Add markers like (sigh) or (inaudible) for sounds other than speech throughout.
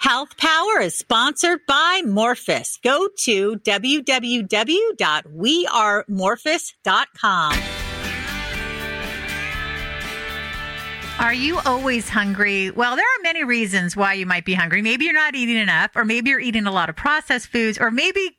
Health Power is sponsored by Morphus. Go to www.wearemorphus.com. Are you always hungry? Well, there are many reasons why you might be hungry. Maybe you're not eating enough, or maybe you're eating a lot of processed foods, or maybe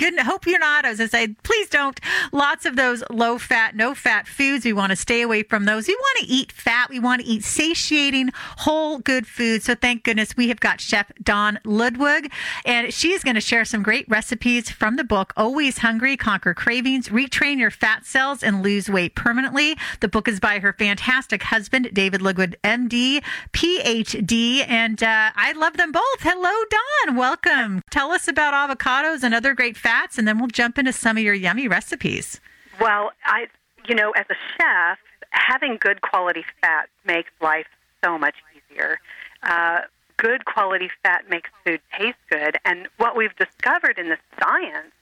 Good. Hope you're not. As I say, please don't. Lots of those low fat, no fat foods. We want to stay away from those. We want to eat fat. We want to eat satiating, whole, good food. So thank goodness we have got Chef Dawn Ludwig, and she's going to share some great recipes from the book Always Hungry, Conquer Cravings, Retrain Your Fat Cells, and Lose Weight Permanently. The book is by her fantastic husband, David Ludwig, MD, PhD, and uh, I love them both. Hello, Dawn. Welcome. Tell us about avocados and other great fat fats, and then we'll jump into some of your yummy recipes. Well, I, you know, as a chef, having good quality fat makes life so much easier. Uh, good quality fat makes food taste good, and what we've discovered in the science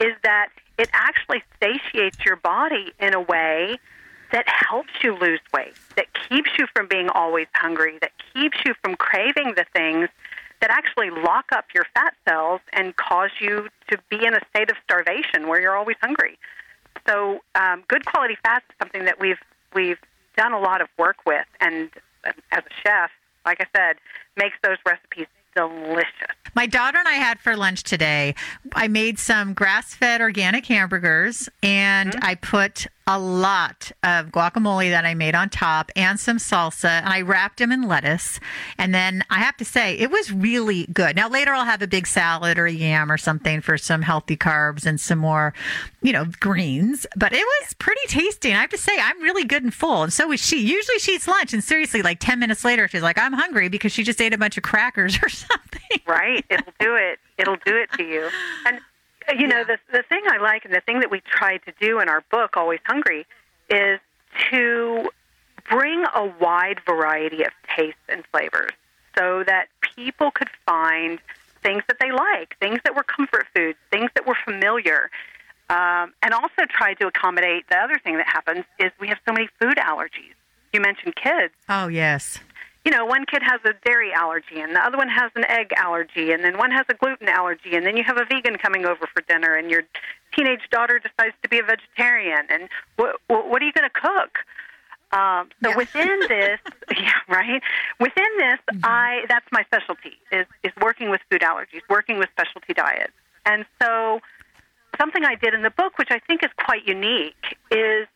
is that it actually satiates your body in a way that helps you lose weight, that keeps you from being always hungry, that keeps you from craving the things that actually lock up your fat cells and cause you to be in a state of starvation where you're always hungry. So, um, good quality fats is something that we've we've done a lot of work with, and uh, as a chef, like I said, makes those recipes delicious. My daughter and I had for lunch today. I made some grass-fed organic hamburgers, and mm-hmm. I put a lot of guacamole that I made on top and some salsa, and I wrapped them in lettuce. And then I have to say, it was really good. Now, later I'll have a big salad or a yam or something for some healthy carbs and some more, you know, greens. But it was pretty tasty. And I have to say, I'm really good and full. And so is she. Usually she eats lunch, and seriously, like 10 minutes later, she's like, I'm hungry because she just ate a bunch of crackers (laughs) or something. Right. It'll do it. It'll do it to you. And you know, the the thing I like and the thing that we try to do in our book, Always Hungry, is to bring a wide variety of tastes and flavors so that people could find things that they like, things that were comfort foods, things that were familiar. Um, and also try to accommodate the other thing that happens is we have so many food allergies. You mentioned kids. Oh, yes you know, one kid has a dairy allergy and the other one has an egg allergy and then one has a gluten allergy and then you have a vegan coming over for dinner and your teenage daughter decides to be a vegetarian and what what are you going to cook? Um, so yeah. within (laughs) this, yeah, right. Within this, mm-hmm. I that's my specialty is is working with food allergies, working with specialty diets, and so something I did in the book, which I think is quite unique, is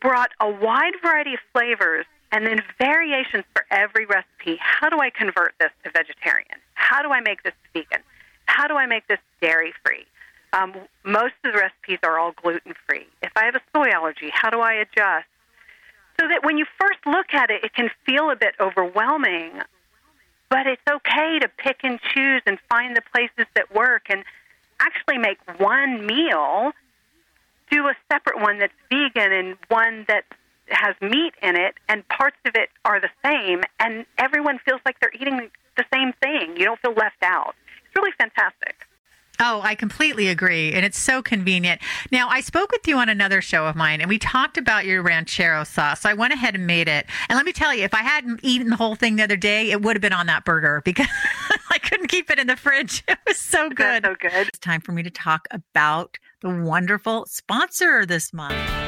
brought a wide variety of flavors and then variations for every recipe. How do I convert this to vegetarian? How do I make this vegan? How do I make this dairy free? Um, most of the recipes are all gluten free. If I have a soy allergy, how do I adjust? So that when you first look at it, it can feel a bit overwhelming, but it's okay to pick and choose and find the places that work and actually make one meal, do a separate one that's vegan and one that's has meat in it, and parts of it are the same, and everyone feels like they're eating the same thing. You don't feel left out. It's really fantastic. Oh, I completely agree. And it's so convenient. Now, I spoke with you on another show of mine and we talked about your ranchero sauce. So I went ahead and made it. And let me tell you, if I hadn't eaten the whole thing the other day, it would have been on that burger (laughs) because I couldn't keep it in the fridge. (laughs) It was so good. so good. It's time for me to talk about the wonderful sponsor this month.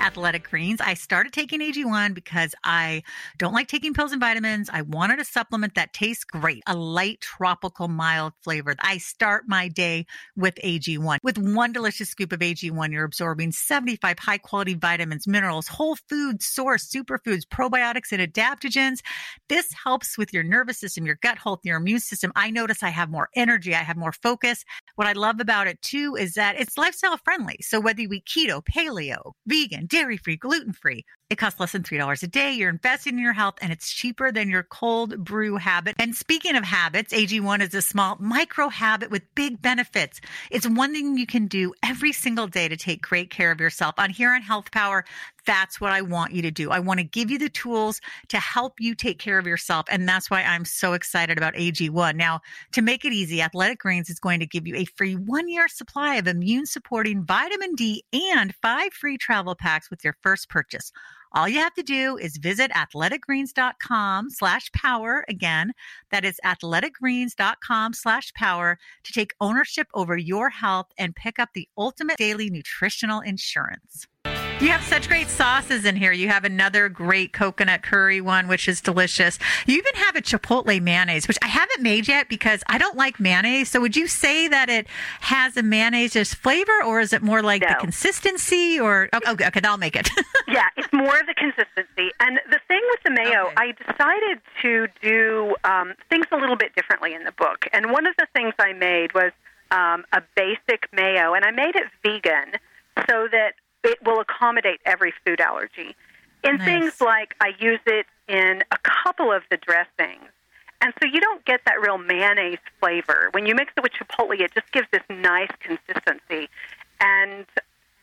Athletic Greens. I started taking AG1 because I don't like taking pills and vitamins. I wanted a supplement that tastes great, a light, tropical, mild flavor. I start my day with AG1. With one delicious scoop of AG1, you're absorbing 75 high quality vitamins, minerals, whole food source, superfoods, probiotics, and adaptogens. This helps with your nervous system, your gut health, your immune system. I notice I have more energy, I have more focus. What I love about it too is that it's lifestyle friendly. So whether you eat keto, paleo, vegan, dairy free, gluten free. It costs less than $3 a day. You're investing in your health and it's cheaper than your cold brew habit. And speaking of habits, AG1 is a small micro habit with big benefits. It's one thing you can do every single day to take great care of yourself. On here on Health Power, that's what I want you to do. I want to give you the tools to help you take care of yourself. And that's why I'm so excited about AG1. Now, to make it easy, Athletic Greens is going to give you a free one year supply of immune supporting vitamin D and five free travel packs with your first purchase. All you have to do is visit athleticgreens.com slash power. Again, that is athleticgreens.com slash power to take ownership over your health and pick up the ultimate daily nutritional insurance. You have such great sauces in here. You have another great coconut curry one, which is delicious. You even have a chipotle mayonnaise, which I haven't made yet because I don't like mayonnaise. So would you say that it has a mayonnaise flavor or is it more like No. the consistency or, oh, okay, okay, I'll make it. (laughs) yeah, it's more of the consistency. And the thing with the mayo, Okay. I decided to do um, things a little bit differently in the book. And one of the things I made was um, a basic mayo, and I made it vegan so that it will accommodate every food allergy. In Nice. things like I use it in a couple of the dressings. And so you don't get that real mayonnaise flavor. When you mix it with chipotle, it just gives this nice consistency. And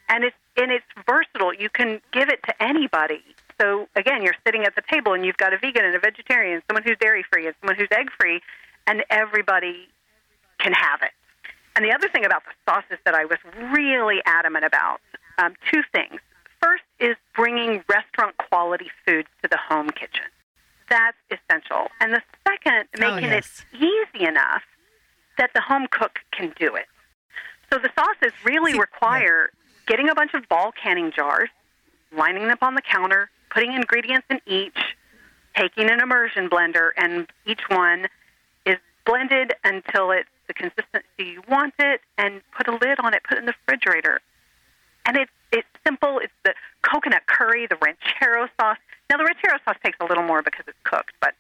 and it's and it's versatile. You can give it to anybody. So again, you're sitting at the table and you've got a vegan and a vegetarian, someone who's dairy free, and someone who's egg free, and everybody can have it. And the other thing about the sauces that I was really adamant about, um, two things. First is bringing restaurant quality food to the home kitchen. That's essential. And the second, Oh, making yes. it easy enough that the home cook can do it. So the sauces really See- require getting a bunch of ball canning jars, lining them up on the counter, putting ingredients in each, taking an immersion blender, and each one is blended until it's the consistency you want it, and put a lid on it, put it in the refrigerator. And it's it's simple. It's the coconut curry, the ranchero sauce. Now the ranchero sauce takes a little more because it's cooked, but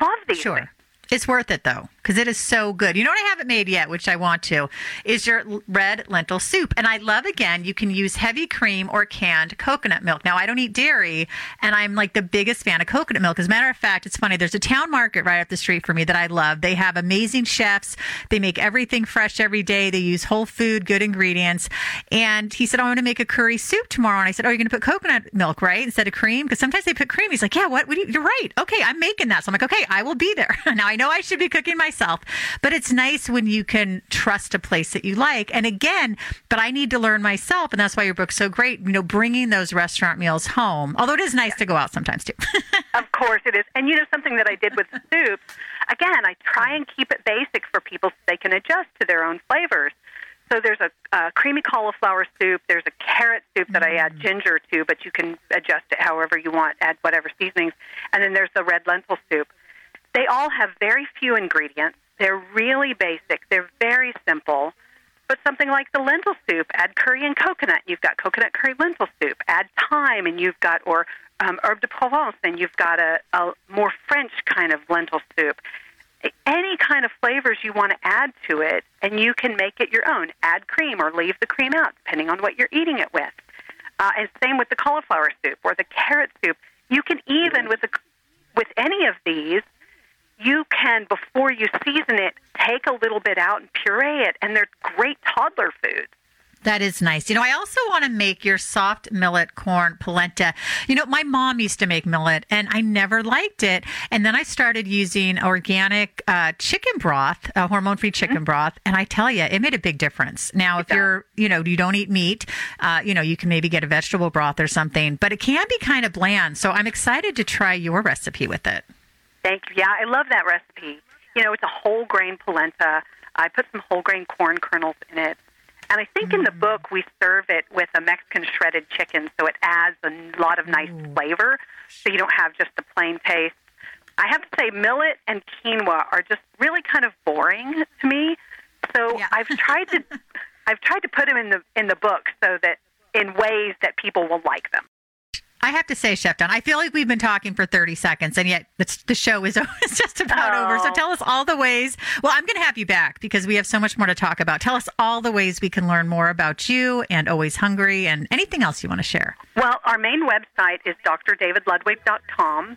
love these Sure. things. It's worth it though, because it is so good. You know what I haven't made yet, which I want to, is your red lentil soup. And I love again, you can use heavy cream or canned coconut milk. Now I don't eat dairy, and I'm like the biggest fan of coconut milk. As a matter of fact, it's funny. There's a town market right up the street for me that I love. They have amazing chefs. They make everything fresh every day. They use whole food, good ingredients. And he said, "I want to make a curry soup tomorrow." And I said, "Oh, you're going to put coconut milk, right, instead of cream? Because sometimes they put cream." He's like, "Yeah, what? what you, you're right. Okay, I'm making that." So I'm like, "Okay, I will be there." (laughs) now I know I should be cooking myself, but it's nice when you can trust a place that you like. And again, but I need to learn myself, and that's why your book's so great. You know, bringing those restaurant meals home. Although it is nice to go out sometimes too. (laughs) Of course it is. And you know something that I did with (laughs) soup, again, I try and keep it basic for people so they can adjust to their own flavors. So there's a, a creamy cauliflower soup, there's a carrot soup that I add mm. ginger to, but you can adjust it however you want, add whatever seasonings. And then there's the red lentil soup. All have very few ingredients. They're really basic. They're very simple. But something like the lentil soup, add curry and coconut. You've got coconut curry lentil soup. Add thyme, and you've got or um, herbe de Provence, and you've got a, a more French kind of lentil soup. Any kind of flavors you want to add to it, and you can make it your own. Add cream or leave the cream out, depending on what you're eating it with. Uh, and same with the cauliflower soup or the carrot soup. You can even with the with any of these, you can before you season it, take a little bit out and puree it, and they're great toddler foods. That is nice. You know, I also want to make your soft millet corn polenta. You know, my mom used to make millet and I never liked it. And then I started using organic uh, chicken broth, uh, hormone free chicken broth. And I tell you, it made a big difference. Now, if you're, you know, you don't eat meat, uh, you know, you can maybe get a vegetable broth or something, but it can be kind of bland. So I'm excited to try your recipe with it. Thank you. Yeah, I love that recipe. You know, it's a whole grain polenta. I put some whole grain corn kernels in it. And I think in the mm. book we serve it with a Mexican shredded chicken, so it adds a lot of nice flavor, so you don't have just the plain taste. I have to say, millet and quinoa are just really kind of boring to me. So Yeah. I've tried to, (laughs) I've tried to put them in the in the book so that in ways that people will like them. I have to say, Chef Dawn, I feel like we've been talking for 30 seconds and yet the show (laughs) is just about over. So Oh. tell us all the ways. Well, I'm going to have you back because we have so much more to talk about. Tell us all the ways we can learn more about you and Always Hungry and anything else you want to share. Well, our main website is drdavidludwig.com.